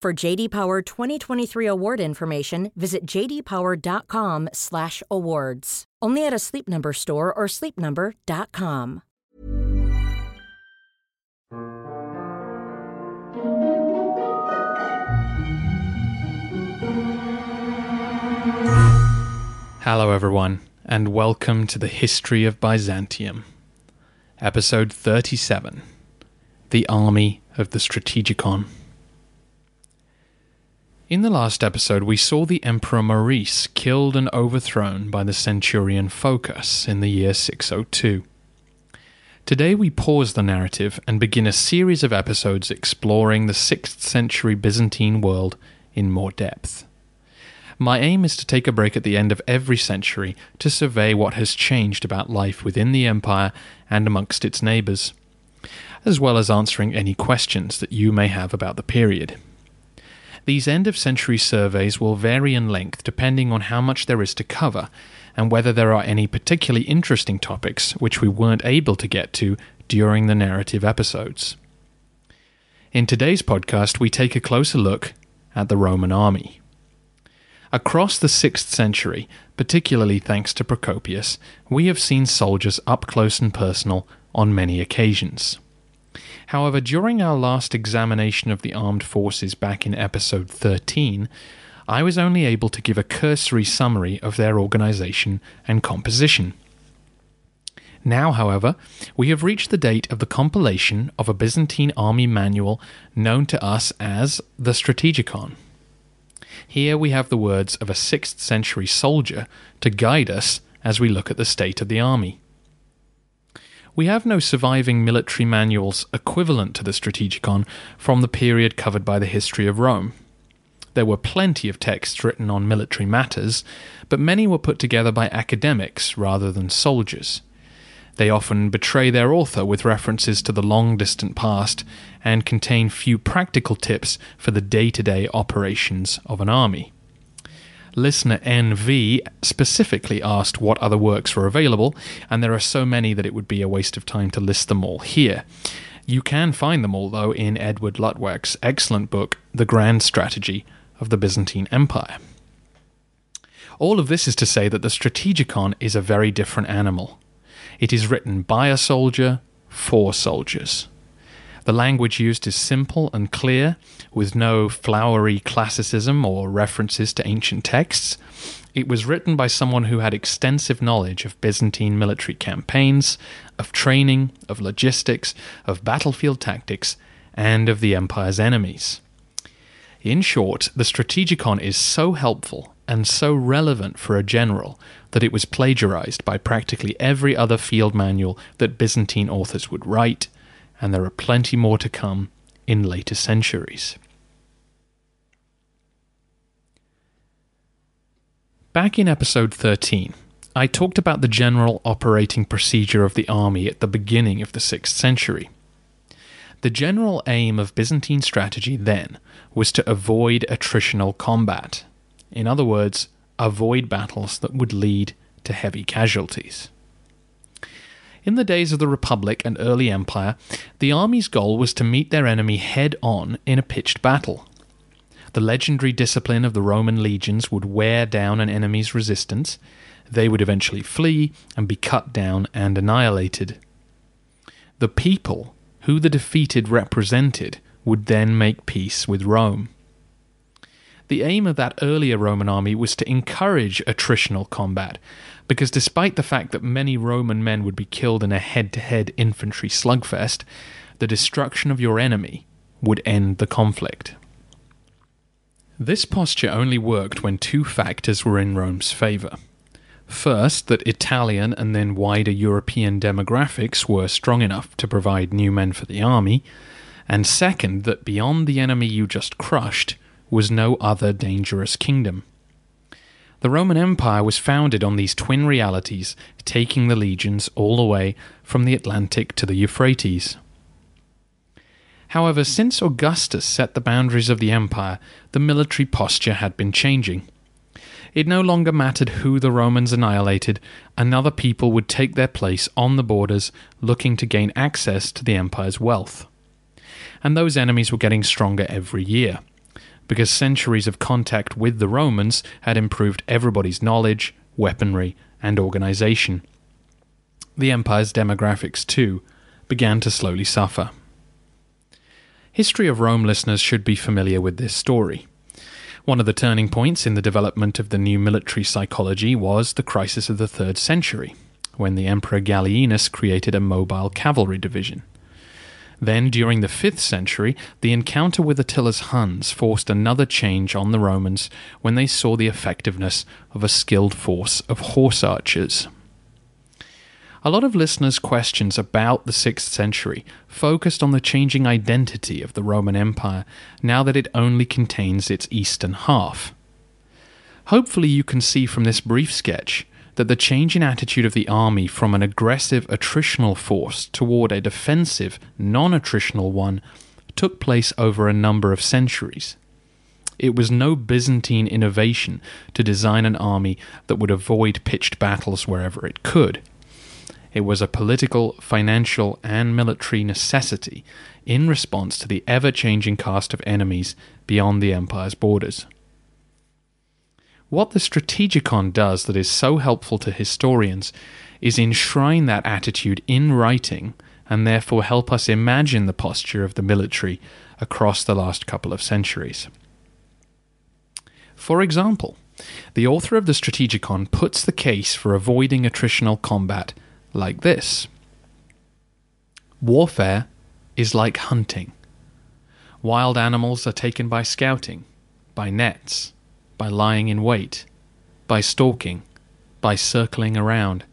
For JD Power 2023 award information, visit jdpower.com/awards. Only at a Sleep Number store or sleepnumber.com. Hello, everyone, and welcome to the History of Byzantium, Episode 37 The Army of the Strategikon. In the last episode, we saw the Emperor Maurice killed and overthrown by the centurion Phocas in the year 602. Today, we pause the narrative and begin a series of episodes exploring the 6th century Byzantine world in more depth. My aim is to take a break at the end of every century to survey what has changed about life within the empire and amongst its neighbours, as well as answering any questions that you may have about the period. These end of century surveys will vary in length depending on how much there is to cover and whether there are any particularly interesting topics which we weren't able to get to during the narrative episodes. In today's podcast, we take a closer look at the Roman army. Across the 6th century, particularly thanks to Procopius, we have seen soldiers up close and personal on many occasions. However, during our last examination of the armed forces back in episode 13, I was only able to give a cursory summary of their organization and composition. Now, however, we have reached the date of the compilation of a Byzantine army manual known to us as the Strategikon. Here we have the words of a 6th century soldier to guide us as we look at the state of the army. We have no surviving military manuals equivalent to the Strategikon from the period covered by the history of Rome. There were plenty of texts written on military matters, but many were put together by academics rather than soldiers. They often betray their author with references to the long distant past and contain few practical tips for the day to day operations of an army. Listener NV specifically asked what other works were available, and there are so many that it would be a waste of time to list them all here. You can find them all, though, in Edward Luttwak's excellent book, The Grand Strategy of the Byzantine Empire. All of this is to say that the Strategikon is a very different animal. It is written by a soldier for soldiers. The language used is simple and clear, with no flowery classicism or references to ancient texts. It was written by someone who had extensive knowledge of Byzantine military campaigns, of training, of logistics, of battlefield tactics, and of the empire's enemies. In short, the Strategikon is so helpful and so relevant for a general that it was plagiarized by practically every other field manual that Byzantine authors would write, and there are plenty more to come in later centuries. Back in episode 13, I talked about the general operating procedure of the army at the beginning of the 6th century. The general aim of Byzantine strategy then was to avoid attritional combat. In other words, avoid battles that would lead to heavy casualties. In the days of the Republic and early Empire, the army's goal was to meet their enemy head on in a pitched battle. The legendary discipline of the Roman legions would wear down an enemy's resistance. They would eventually flee and be cut down and annihilated. The people who the defeated represented would then make peace with Rome. The aim of that earlier Roman army was to encourage attritional combat, because despite the fact that many Roman men would be killed in a head to head infantry slugfest, the destruction of your enemy would end the conflict. This posture only worked when two factors were in Rome's favour. First, that Italian and then wider European demographics were strong enough to provide new men for the army, and second, that beyond the enemy you just crushed was no other dangerous kingdom. The Roman Empire was founded on these twin realities, taking the legions all the way from the Atlantic to the Euphrates. However, since Augustus set the boundaries of the empire, the military posture had been changing. It no longer mattered who the Romans annihilated, another people would take their place on the borders, looking to gain access to the empire's wealth. And those enemies were getting stronger every year because centuries of contact with the Romans had improved everybody's knowledge, weaponry, and organization. The empire's demographics, too, began to slowly suffer. History of Rome listeners should be familiar with this story. One of the turning points in the development of the new military psychology was the crisis of the third century, when the Emperor Gallienus created a mobile cavalry division. Then, during the 5th century, the encounter with Attila's Huns forced another change on the Romans when they saw the effectiveness of a skilled force of horse archers. A lot of listeners' questions about the 6th century focused on the changing identity of the Roman Empire now that it only contains its eastern half. Hopefully, you can see from this brief sketch that the change in attitude of the army from an aggressive attritional force toward a defensive, non attritional one took place over a number of centuries. It was no Byzantine innovation to design an army that would avoid pitched battles wherever it could. It was a political, financial, and military necessity in response to the ever changing cast of enemies beyond the empire's borders. What the Strategikon does that is so helpful to historians is enshrine that attitude in writing and therefore help us imagine the posture of the military across the last couple of centuries. For example, the author of the Strategikon puts the case for avoiding attritional combat like this Warfare is like hunting. Wild animals are taken by scouting, by nets, by lying in wait, by stalking, by circling around,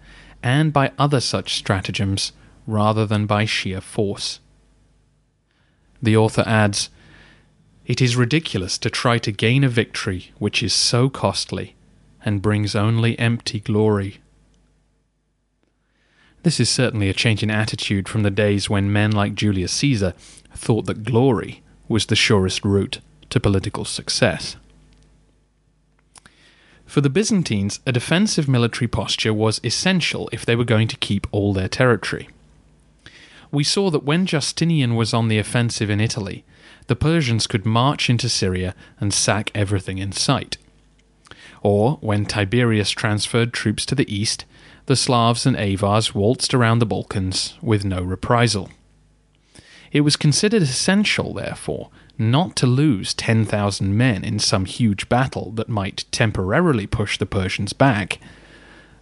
and by other such stratagems rather than by sheer force. The author adds, It is ridiculous to try to gain a victory which is so costly and brings only empty glory. This is certainly a change in attitude from the days when men like Julius Caesar thought that glory was the surest route to political success. For the Byzantines, a defensive military posture was essential if they were going to keep all their territory. We saw that when Justinian was on the offensive in Italy, the Persians could march into Syria and sack everything in sight. Or, when Tiberius transferred troops to the east, the Slavs and Avars waltzed around the Balkans with no reprisal. It was considered essential, therefore, not to lose 10,000 men in some huge battle that might temporarily push the Persians back.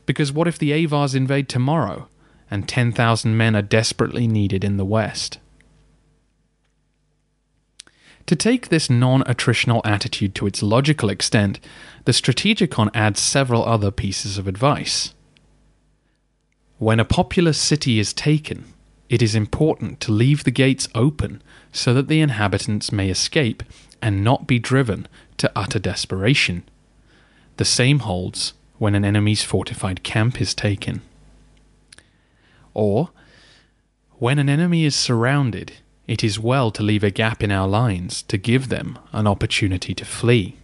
Because what if the Avars invade tomorrow and 10,000 men are desperately needed in the west? To take this non attritional attitude to its logical extent, the Strategikon adds several other pieces of advice. When a populous city is taken, it is important to leave the gates open so that the inhabitants may escape and not be driven to utter desperation. The same holds when an enemy's fortified camp is taken. Or, when an enemy is surrounded, it is well to leave a gap in our lines to give them an opportunity to flee.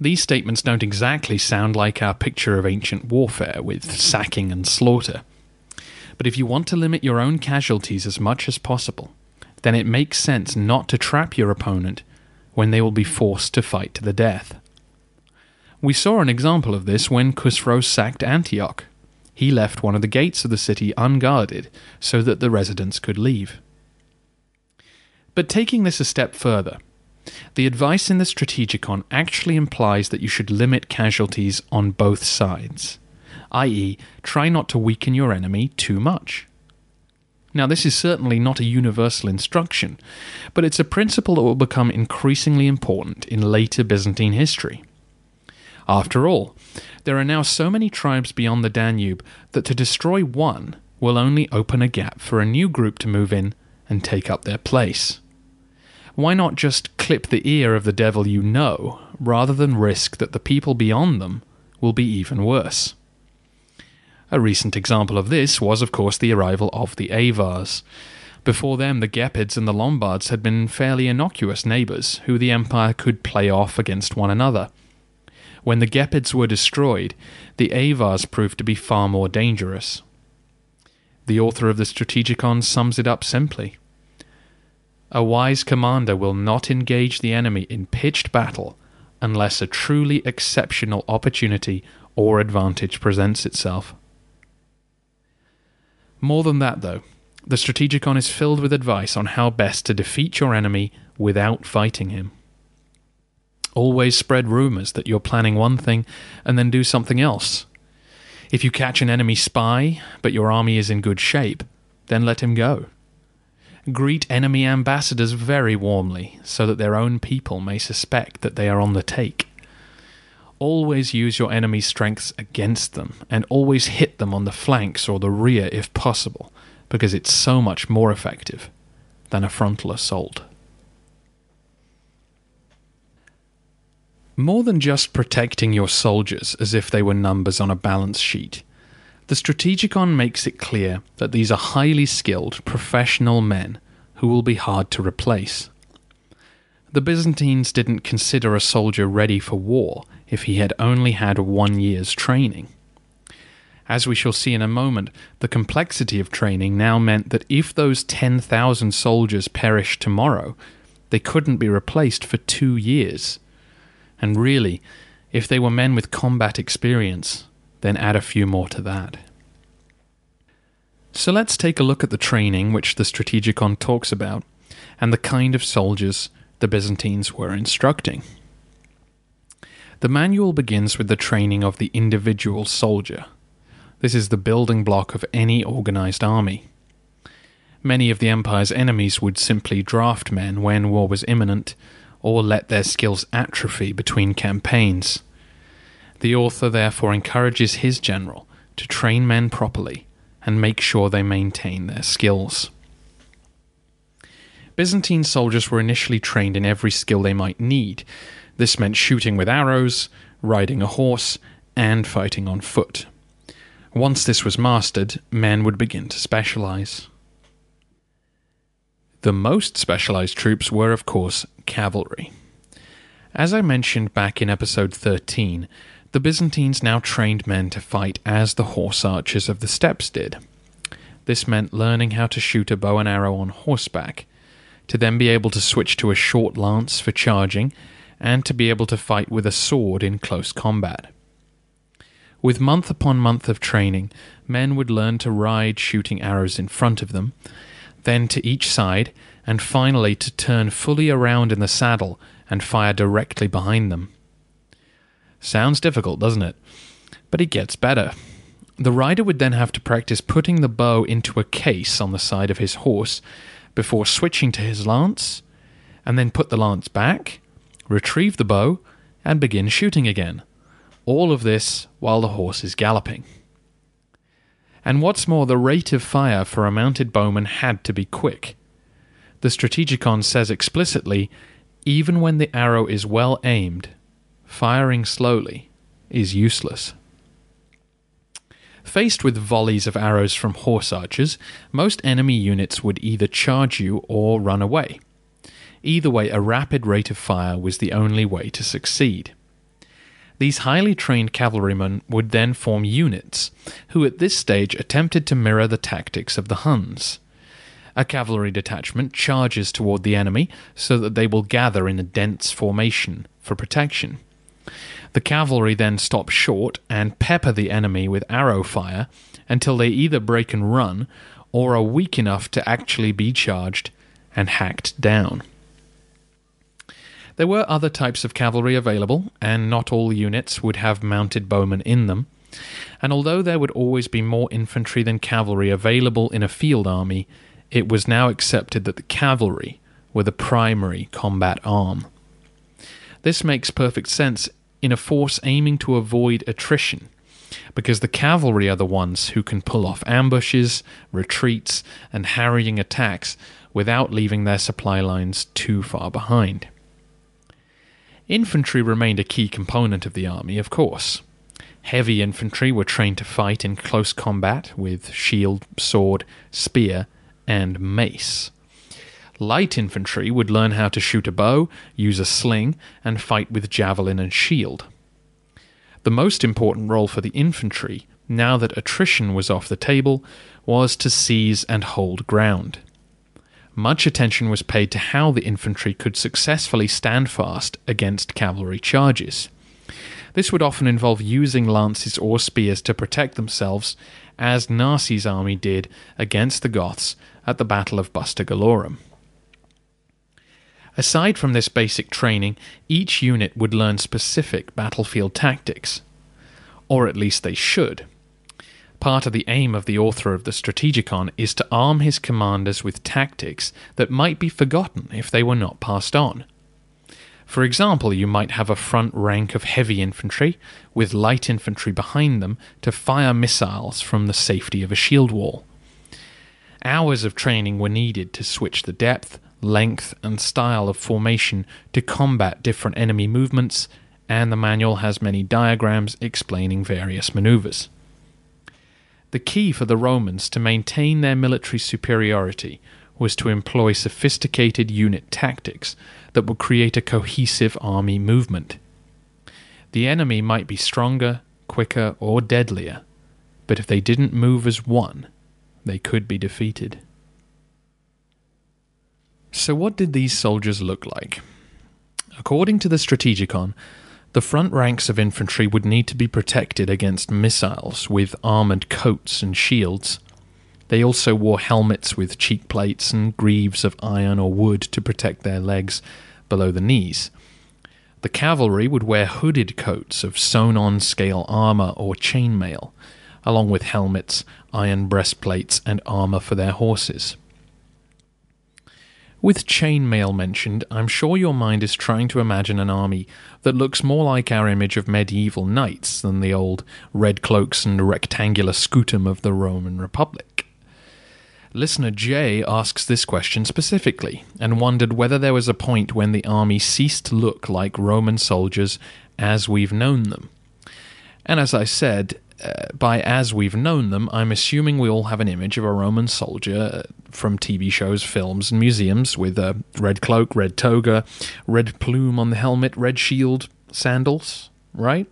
These statements don't exactly sound like our picture of ancient warfare with sacking and slaughter. But if you want to limit your own casualties as much as possible, then it makes sense not to trap your opponent when they will be forced to fight to the death. We saw an example of this when Khusro sacked Antioch. He left one of the gates of the city unguarded so that the residents could leave. But taking this a step further, the advice in the Strategikon actually implies that you should limit casualties on both sides, i.e., try not to weaken your enemy too much. Now, this is certainly not a universal instruction, but it's a principle that will become increasingly important in later Byzantine history. After all, there are now so many tribes beyond the Danube that to destroy one will only open a gap for a new group to move in and take up their place. Why not just clip the ear of the devil you know, rather than risk that the people beyond them will be even worse? A recent example of this was, of course, the arrival of the Avars. Before them, the Gepids and the Lombards had been fairly innocuous neighbours who the empire could play off against one another. When the Gepids were destroyed, the Avars proved to be far more dangerous. The author of the Strategikon sums it up simply. A wise commander will not engage the enemy in pitched battle unless a truly exceptional opportunity or advantage presents itself. More than that, though, the Strategikon is filled with advice on how best to defeat your enemy without fighting him. Always spread rumours that you're planning one thing and then do something else. If you catch an enemy spy, but your army is in good shape, then let him go. Greet enemy ambassadors very warmly, so that their own people may suspect that they are on the take. Always use your enemy's strengths against them, and always hit them on the flanks or the rear if possible, because it's so much more effective than a frontal assault. More than just protecting your soldiers as if they were numbers on a balance sheet, the Strategikon makes it clear that these are highly skilled, professional men who will be hard to replace. The Byzantines didn't consider a soldier ready for war if he had only had one year's training. As we shall see in a moment, the complexity of training now meant that if those 10,000 soldiers perished tomorrow, they couldn't be replaced for two years. And really, if they were men with combat experience, then add a few more to that. So let's take a look at the training which the Strategikon talks about, and the kind of soldiers the Byzantines were instructing. The manual begins with the training of the individual soldier. This is the building block of any organized army. Many of the Empire's enemies would simply draft men when war was imminent, or let their skills atrophy between campaigns. The author therefore encourages his general to train men properly and make sure they maintain their skills. Byzantine soldiers were initially trained in every skill they might need, this meant shooting with arrows, riding a horse, and fighting on foot. Once this was mastered, men would begin to specialize. The most specialized troops were, of course, cavalry. As I mentioned back in episode 13, the Byzantines now trained men to fight as the horse archers of the steppes did. This meant learning how to shoot a bow and arrow on horseback, to then be able to switch to a short lance for charging, and to be able to fight with a sword in close combat. With month upon month of training, men would learn to ride shooting arrows in front of them, then to each side, and finally to turn fully around in the saddle and fire directly behind them. Sounds difficult, doesn't it? But it gets better. The rider would then have to practice putting the bow into a case on the side of his horse before switching to his lance, and then put the lance back, retrieve the bow, and begin shooting again. All of this while the horse is galloping. And what's more, the rate of fire for a mounted bowman had to be quick. The Strategikon says explicitly even when the arrow is well aimed, firing slowly is useless. Faced with volleys of arrows from horse archers, most enemy units would either charge you or run away. Either way, a rapid rate of fire was the only way to succeed. These highly trained cavalrymen would then form units, who at this stage attempted to mirror the tactics of the Huns. A cavalry detachment charges toward the enemy so that they will gather in a dense formation for protection. The cavalry then stop short and pepper the enemy with arrow fire until they either break and run or are weak enough to actually be charged and hacked down. There were other types of cavalry available, and not all units would have mounted bowmen in them. And although there would always be more infantry than cavalry available in a field army, it was now accepted that the cavalry were the primary combat arm. This makes perfect sense in a force aiming to avoid attrition, because the cavalry are the ones who can pull off ambushes, retreats, and harrying attacks without leaving their supply lines too far behind. Infantry remained a key component of the army, of course. Heavy infantry were trained to fight in close combat with shield, sword, spear, and mace. Light infantry would learn how to shoot a bow, use a sling, and fight with javelin and shield. The most important role for the infantry, now that attrition was off the table, was to seize and hold ground. Much attention was paid to how the infantry could successfully stand fast against cavalry charges. This would often involve using lances or spears to protect themselves, as Narses' army did against the Goths at the Battle of Busta Gallorum. Aside from this basic training, each unit would learn specific battlefield tactics. Or at least they should. Part of the aim of the author of the Strategikon is to arm his commanders with tactics that might be forgotten if they were not passed on. For example, you might have a front rank of heavy infantry, with light infantry behind them to fire missiles from the safety of a shield wall. Hours of training were needed to switch the depth, length, and style of formation to combat different enemy movements, and the manual has many diagrams explaining various maneuvers. The key for the Romans to maintain their military superiority was to employ sophisticated unit tactics that would create a cohesive army movement. The enemy might be stronger, quicker, or deadlier, but if they didn't move as one, they could be defeated. So, what did these soldiers look like? According to the Strategikon, the front ranks of infantry would need to be protected against missiles with armoured coats and shields. They also wore helmets with cheek plates and greaves of iron or wood to protect their legs below the knees. The cavalry would wear hooded coats of sewn on scale armour or chainmail, along with helmets, iron breastplates, and armour for their horses. With chainmail mentioned, I'm sure your mind is trying to imagine an army that looks more like our image of medieval knights than the old red cloaks and rectangular scutum of the Roman Republic. Listener J asks this question specifically and wondered whether there was a point when the army ceased to look like Roman soldiers as we've known them. And as I said, uh, by as we've known them, I'm assuming we all have an image of a Roman soldier uh, from TV shows, films, and museums with a red cloak, red toga, red plume on the helmet, red shield, sandals, right?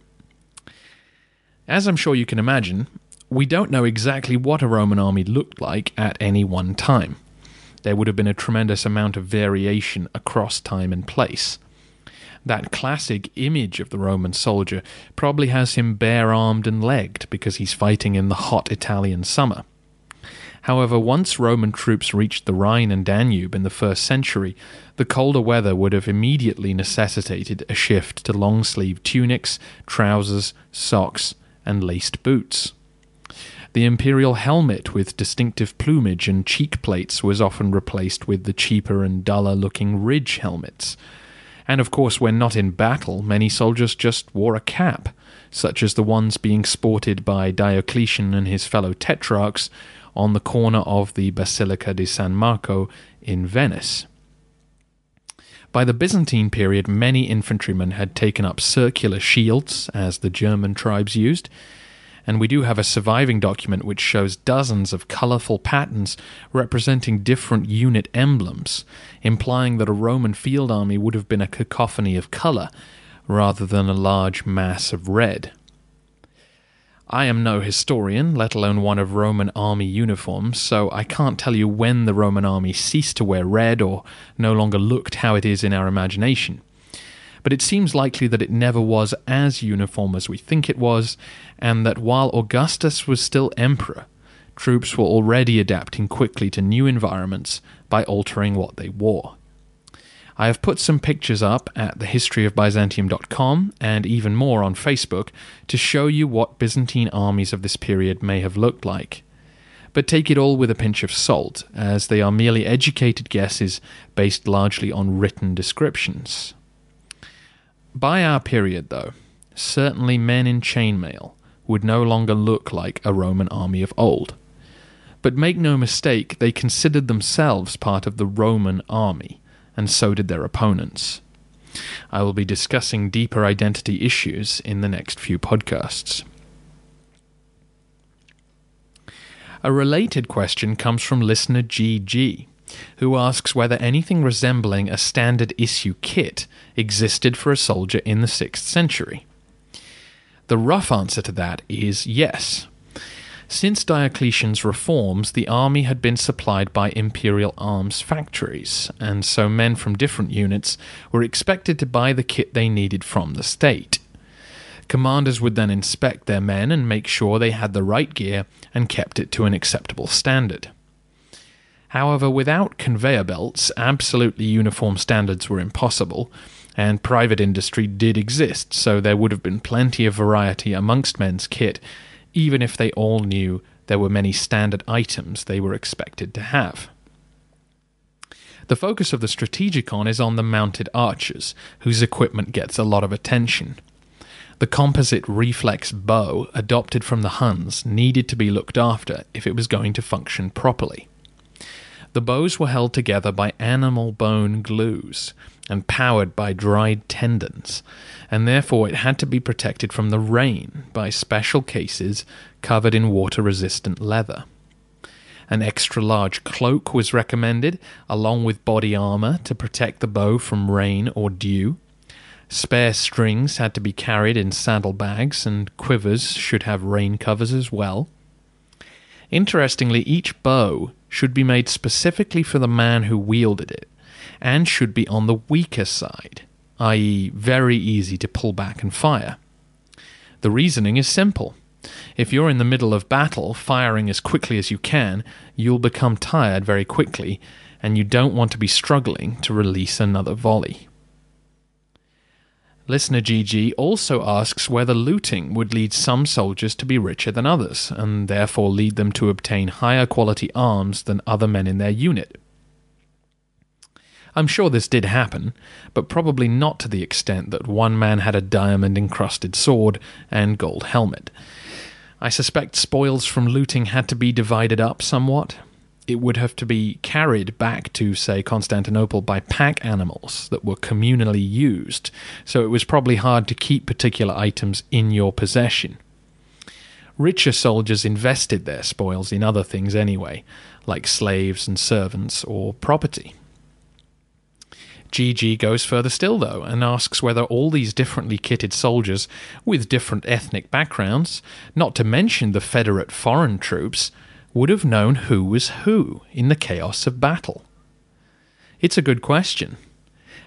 As I'm sure you can imagine, we don't know exactly what a Roman army looked like at any one time. There would have been a tremendous amount of variation across time and place that classic image of the Roman soldier probably has him bare armed and legged because he's fighting in the hot Italian summer. However, once Roman troops reached the Rhine and Danube in the first century, the colder weather would have immediately necessitated a shift to long sleeved tunics, trousers, socks, and laced boots. The imperial helmet with distinctive plumage and cheek plates was often replaced with the cheaper and duller looking ridge helmets, and of course, when not in battle, many soldiers just wore a cap, such as the ones being sported by Diocletian and his fellow tetrarchs on the corner of the Basilica di San Marco in Venice. By the Byzantine period, many infantrymen had taken up circular shields, as the German tribes used, and we do have a surviving document which shows dozens of colourful patterns representing different unit emblems, implying that a Roman field army would have been a cacophony of colour rather than a large mass of red. I am no historian, let alone one of Roman army uniforms, so I can't tell you when the Roman army ceased to wear red or no longer looked how it is in our imagination but it seems likely that it never was as uniform as we think it was, and that while Augustus was still emperor, troops were already adapting quickly to new environments by altering what they wore. I have put some pictures up at thehistoryofbyzantium.com and even more on Facebook to show you what Byzantine armies of this period may have looked like. But take it all with a pinch of salt, as they are merely educated guesses based largely on written descriptions. By our period, though, certainly men in chainmail would no longer look like a Roman army of old. But make no mistake, they considered themselves part of the Roman army, and so did their opponents. I will be discussing deeper identity issues in the next few podcasts. A related question comes from listener GG, who asks whether anything resembling a standard issue kit existed for a soldier in the 6th century. The rough answer to that is yes. Since Diocletian's reforms, the army had been supplied by imperial arms factories, and so men from different units were expected to buy the kit they needed from the state. Commanders would then inspect their men and make sure they had the right gear and kept it to an acceptable standard. However, without conveyor belts, absolutely uniform standards were impossible, and private industry did exist, so there would have been plenty of variety amongst men's kit even if they all knew there were many standard items they were expected to have. The focus of the Strategikon is on the mounted archers, whose equipment gets a lot of attention. The composite reflex bow adopted from the Huns needed to be looked after if it was going to function properly. The bows were held together by animal bone glues and powered by dried tendons, and therefore it had to be protected from the rain by special cases covered in water resistant leather. An extra large cloak was recommended, along with body armor to protect the bow from rain or dew. Spare strings had to be carried in saddle bags, and quivers should have rain covers as well. Interestingly, each bow should be made specifically for the man who wielded it, and should be on the weaker side, i.e., very easy to pull back and fire. The reasoning is simple. If you're in the middle of battle, firing as quickly as you can, you'll become tired very quickly, and you don't want to be struggling to release another volley. Listener GG also asks whether looting would lead some soldiers to be richer than others, and therefore lead them to obtain higher quality arms than other men in their unit. I'm sure this did happen, but probably not to the extent that one man had a diamond encrusted sword and gold helmet. I suspect spoils from looting had to be divided up somewhat, it would have to be carried back to, say, Constantinople by pack animals that were communally used, so it was probably hard to keep particular items in your possession. Richer soldiers invested their spoils in other things anyway, like slaves and servants or property. GG goes further still, though, and asks whether all these differently kitted soldiers with different ethnic backgrounds, not to mention the Federate foreign troops, would have known who was who in the chaos of battle? It's a good question,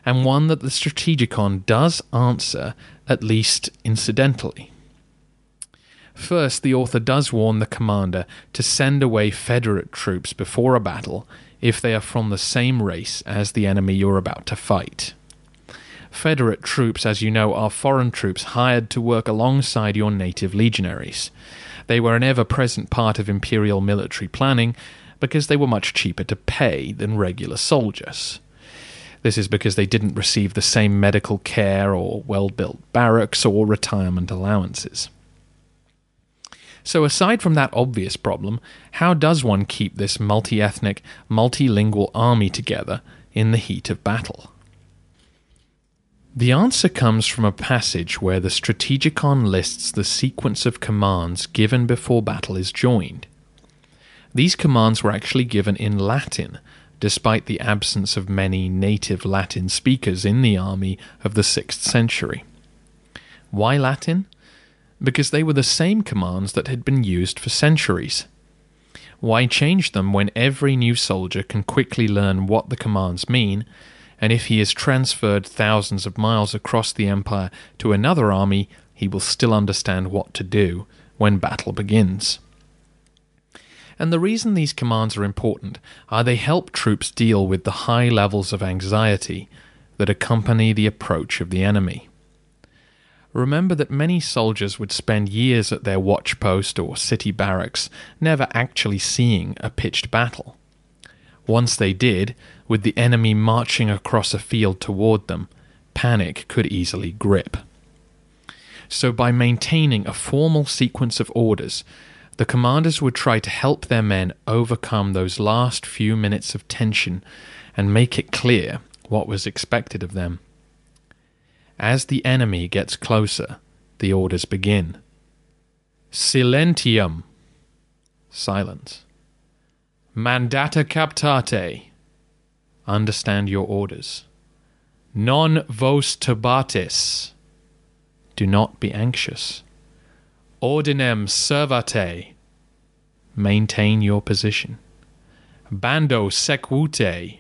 and one that the Strategikon does answer, at least incidentally. First, the author does warn the commander to send away Federate troops before a battle if they are from the same race as the enemy you're about to fight. Federate troops, as you know, are foreign troops hired to work alongside your native legionaries. They were an ever present part of imperial military planning because they were much cheaper to pay than regular soldiers. This is because they didn't receive the same medical care or well built barracks or retirement allowances. So, aside from that obvious problem, how does one keep this multi ethnic, multilingual army together in the heat of battle? The answer comes from a passage where the Strategikon lists the sequence of commands given before battle is joined. These commands were actually given in Latin, despite the absence of many native Latin speakers in the army of the 6th century. Why Latin? Because they were the same commands that had been used for centuries. Why change them when every new soldier can quickly learn what the commands mean and if he is transferred thousands of miles across the empire to another army, he will still understand what to do when battle begins. And the reason these commands are important are they help troops deal with the high levels of anxiety that accompany the approach of the enemy. Remember that many soldiers would spend years at their watch post or city barracks, never actually seeing a pitched battle. Once they did, with the enemy marching across a field toward them, panic could easily grip. So, by maintaining a formal sequence of orders, the commanders would try to help their men overcome those last few minutes of tension and make it clear what was expected of them. As the enemy gets closer, the orders begin. Silentium. Silence. Mandata captate. Understand your orders. Non vos turbatis. Do not be anxious. Ordinem servate. Maintain your position. Bando sequute.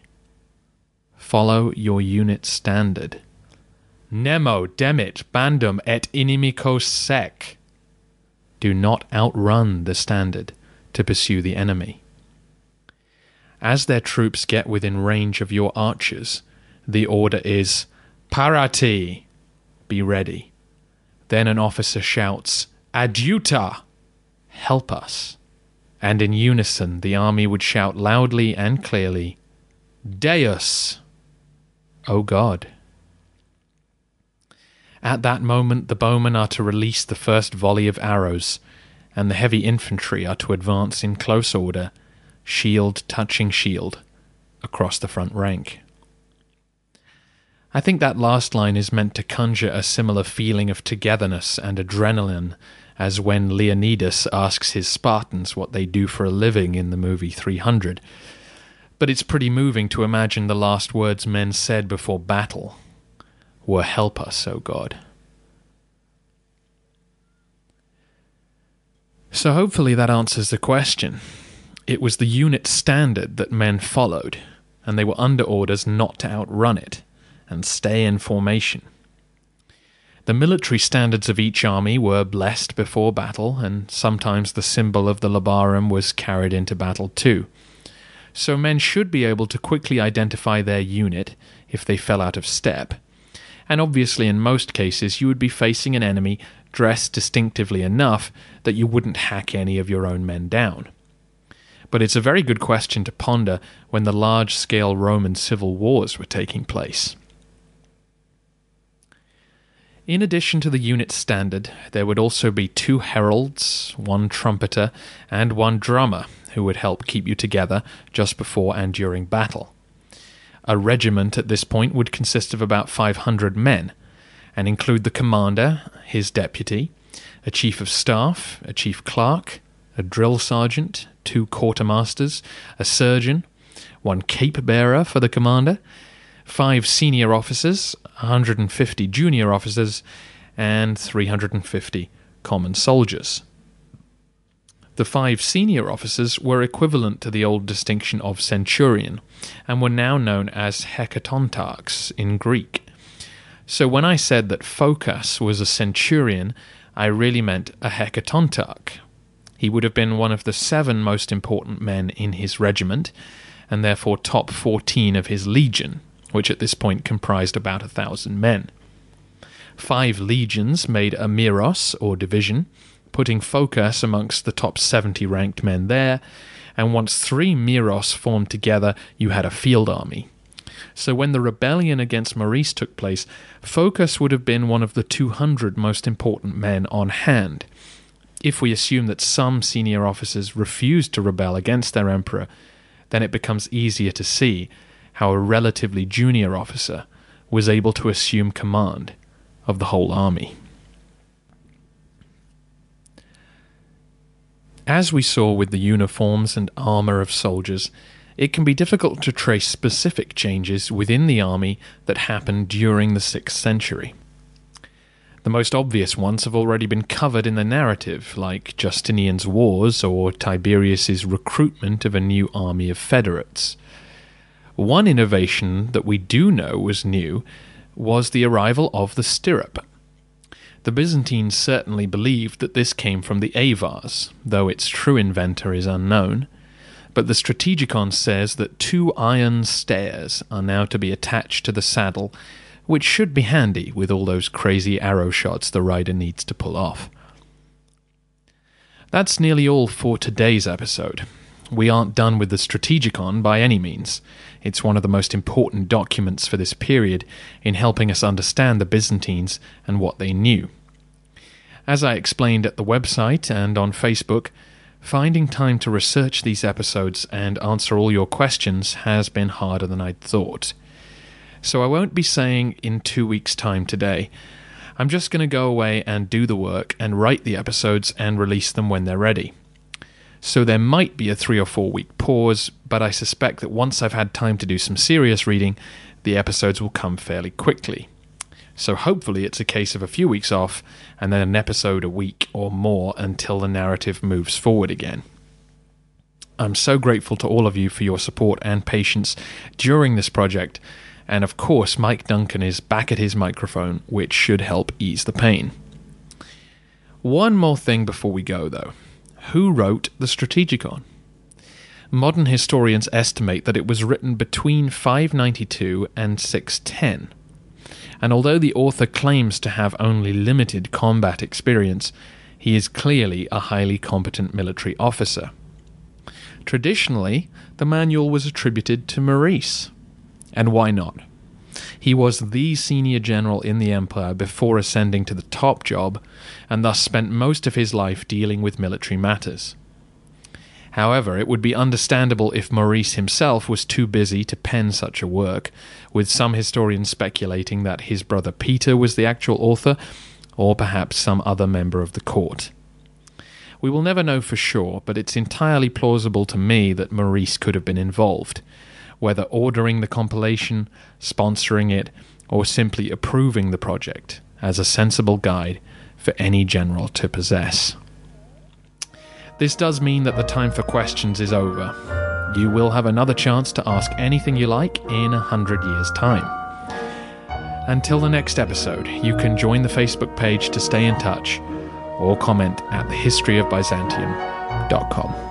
Follow your unit standard. Nemo demit bandum et inimico sec. Do not outrun the standard to pursue the enemy. As their troops get within range of your archers, the order is Parati, be ready. Then an officer shouts, Adiuta, help us. And in unison the army would shout loudly and clearly, Deus, O God. At that moment, the bowmen are to release the first volley of arrows, and the heavy infantry are to advance in close order, shield touching shield, across the front rank. I think that last line is meant to conjure a similar feeling of togetherness and adrenaline as when Leonidas asks his Spartans what they do for a living in the movie 300. But it's pretty moving to imagine the last words men said before battle were help us, O God. So hopefully that answers the question. It was the unit standard that men followed, and they were under orders not to outrun it and stay in formation. The military standards of each army were blessed before battle, and sometimes the symbol of the labarum was carried into battle too. So men should be able to quickly identify their unit if they fell out of step and obviously in most cases you would be facing an enemy dressed distinctively enough that you wouldn't hack any of your own men down. But it's a very good question to ponder when the large scale Roman civil wars were taking place. In addition to the unit standard, there would also be two heralds, one trumpeter, and one drummer who would help keep you together just before and during battle. A regiment at this point would consist of about 500 men and include the commander, his deputy, a chief of staff, a chief clerk, a drill sergeant, two quartermasters, a surgeon, one cape bearer for the commander, five senior officers, 150 junior officers, and 350 common soldiers. The five senior officers were equivalent to the old distinction of centurion, and were now known as hecatontarchs in Greek. So when I said that Phocas was a centurion, I really meant a hecatontarch. He would have been one of the seven most important men in his regiment, and therefore top 14 of his legion, which at this point comprised about a thousand men. Five legions made a miros, or division, putting Phocas amongst the top 70 ranked men there, and once three Miros formed together, you had a field army. So when the rebellion against Maurice took place, Phocas would have been one of the 200 most important men on hand. If we assume that some senior officers refused to rebel against their emperor, then it becomes easier to see how a relatively junior officer was able to assume command of the whole army. As we saw with the uniforms and armour of soldiers, it can be difficult to trace specific changes within the army that happened during the 6th century. The most obvious ones have already been covered in the narrative, like Justinian's wars or Tiberius's recruitment of a new army of federates. One innovation that we do know was new was the arrival of the stirrup, the Byzantines certainly believed that this came from the Avars, though its true inventor is unknown. but the Strategikon says that two iron stairs are now to be attached to the saddle, which should be handy with all those crazy arrow shots the rider needs to pull off. That's nearly all for today's episode. We aren't done with the Strategikon by any means. It's one of the most important documents for this period in helping us understand the Byzantines and what they knew. As I explained at the website and on Facebook, Finding time to research these episodes and answer all your questions has been harder than I'd thought. So I won't be saying in two weeks' time today. I'm just going to go away and do the work and write the episodes and release them when they're ready. So there might be a three or four week pause, but I suspect that once I've had time to do some serious reading, the episodes will come fairly quickly. So hopefully it's a case of a few weeks off and then an episode a week or more until the narrative moves forward again. I'm so grateful to all of you for your support and patience during this project, and of course, Mike Duncan is back at his microphone, which should help ease the pain. One more thing before we go, though. Who wrote the Strategikon? Modern historians estimate that it was written between 592 and 610 and although the author claims to have only limited combat experience, he is clearly a highly competent military officer. Traditionally, the manual was attributed to Maurice. And why not? He was the senior general in the empire before ascending to the top job, and thus spent most of his life dealing with military matters. However, it would be understandable if Maurice himself was too busy to pen such a work, with some historians speculating that his brother Peter was the actual author, or perhaps some other member of the court. We will never know for sure, but it's entirely plausible to me that Maurice could have been involved, whether ordering the compilation, sponsoring it, or simply approving the project as a sensible guide for any general to possess. This does mean that the time for questions is over. You will have another chance to ask anything you like in a hundred years' time. Until the next episode, you can join the Facebook page to stay in touch or comment at thehistoryofbyzantium.com.